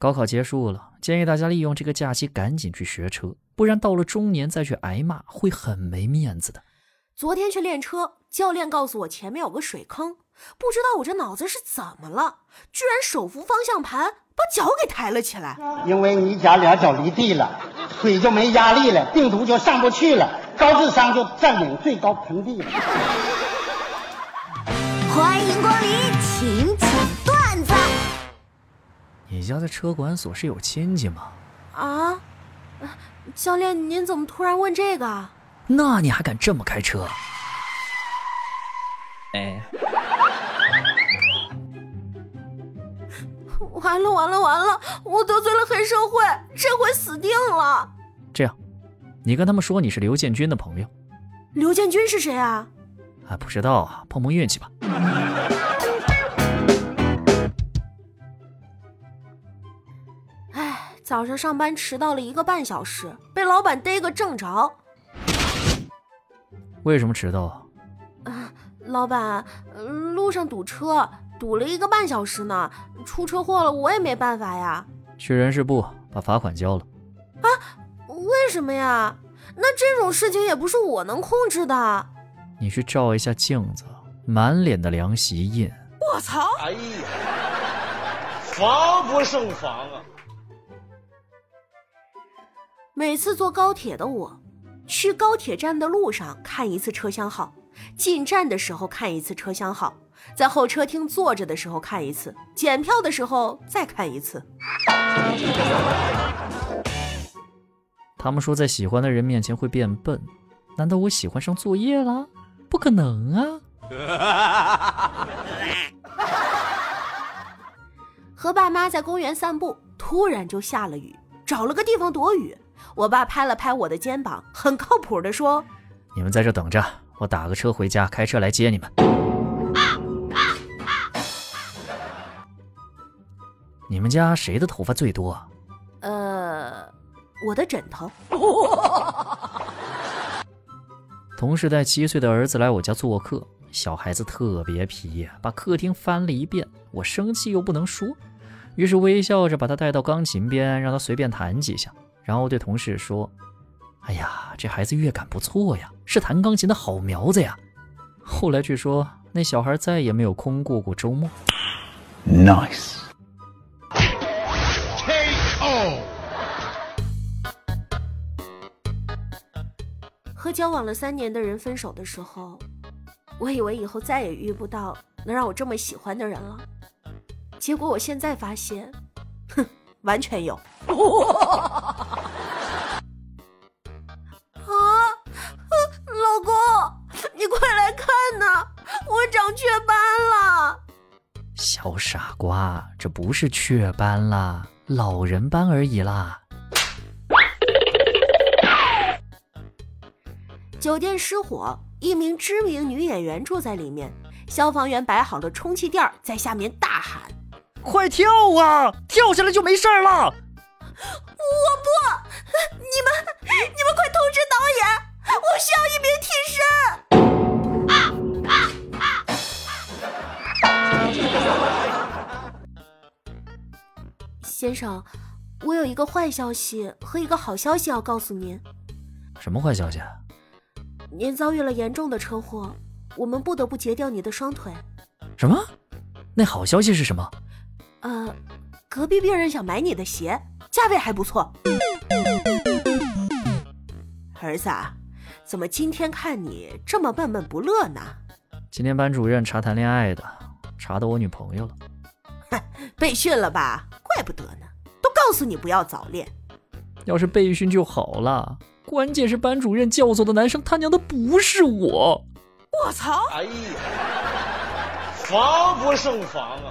高考结束了，建议大家利用这个假期赶紧去学车，不然到了中年再去挨骂会很没面子的。昨天去练车，教练告诉我前面有个水坑，不知道我这脑子是怎么了，居然手扶方向盘把脚给抬了起来。因为你家两脚离地了，腿就没压力了，病毒就上不去了，高智商就占领最高盆地了。家在车管所是有亲戚吗？啊，呃教练，您怎么突然问这个啊？那你还敢这么开车？哎，完了完了完了，我得罪了黑社会，这回死定了。这样，你跟他们说你是刘建军的朋友。刘建军是谁啊？啊，不知道啊，碰碰运气吧。早上上班迟到了一个半小时，被老板逮个正着。为什么迟到啊？啊，老板，呃路上堵车，堵了一个半小时呢，出车祸了，我也没办法呀。去人事部把罚款交了。啊为什么呀？那这种事情也不是我能控制的。你去照一下镜子，满脸的凉席印。我操！哎呀，防不胜防啊！每次坐高铁的我，去高铁站的路上看一次车厢号，进站的时候看一次车厢号，在候车厅坐着的时候看一次，检票的时候再看一次。他们说在喜欢的人面前会变笨，难道我喜欢上作业了？不可能啊！和爸妈在公园散步，突然就下了雨，找了个地方躲雨。我爸拍了拍我的肩膀，很靠谱的说你们在这等着，我打个车回家，开车来接你们。你们家谁的头发最多啊？：“呃，我的枕头。同事带七岁的儿子来我家做客，小孩子特别皮，把客厅翻了一遍。我生气又不能说，于是微笑着把他带到钢琴边，让他随便弹几下，然后对同事说：“哎呀，这孩子乐感不错呀，是弹钢琴的好苗子呀。”后来据说那小孩再也没有空过过周末。Nice. KO。和交往了三年的人分手的时候，我以为以后再也遇不到能让我这么喜欢的人了。结果我现在发现，哼，完全有。小傻瓜，这不是雀斑啦，老人斑而已啦。酒店失火，一名知名女演员住在里面，消防员摆好了充气垫儿，在下面大喊快跳啊！跳下来就没事儿了。：“我不！你们，你们快通知导演，我需要一名替身。”先生，我有一个坏消息和一个好消息要告诉您。什么坏消息？啊？您遭遇了严重的车祸，我们不得不截掉你的双腿。什么？那好消息是什么？呃，隔壁病人想买你的鞋，价位还不错。儿子啊，怎么今天看你这么闷闷不乐呢？今天班主任查谈恋爱的，查到我女朋友了。被训了吧？怪不得呢，都告诉你不要早恋。要是被训就好了，关键是班主任叫走的男生，他娘的不是我。我操！哎呀，防不胜防啊！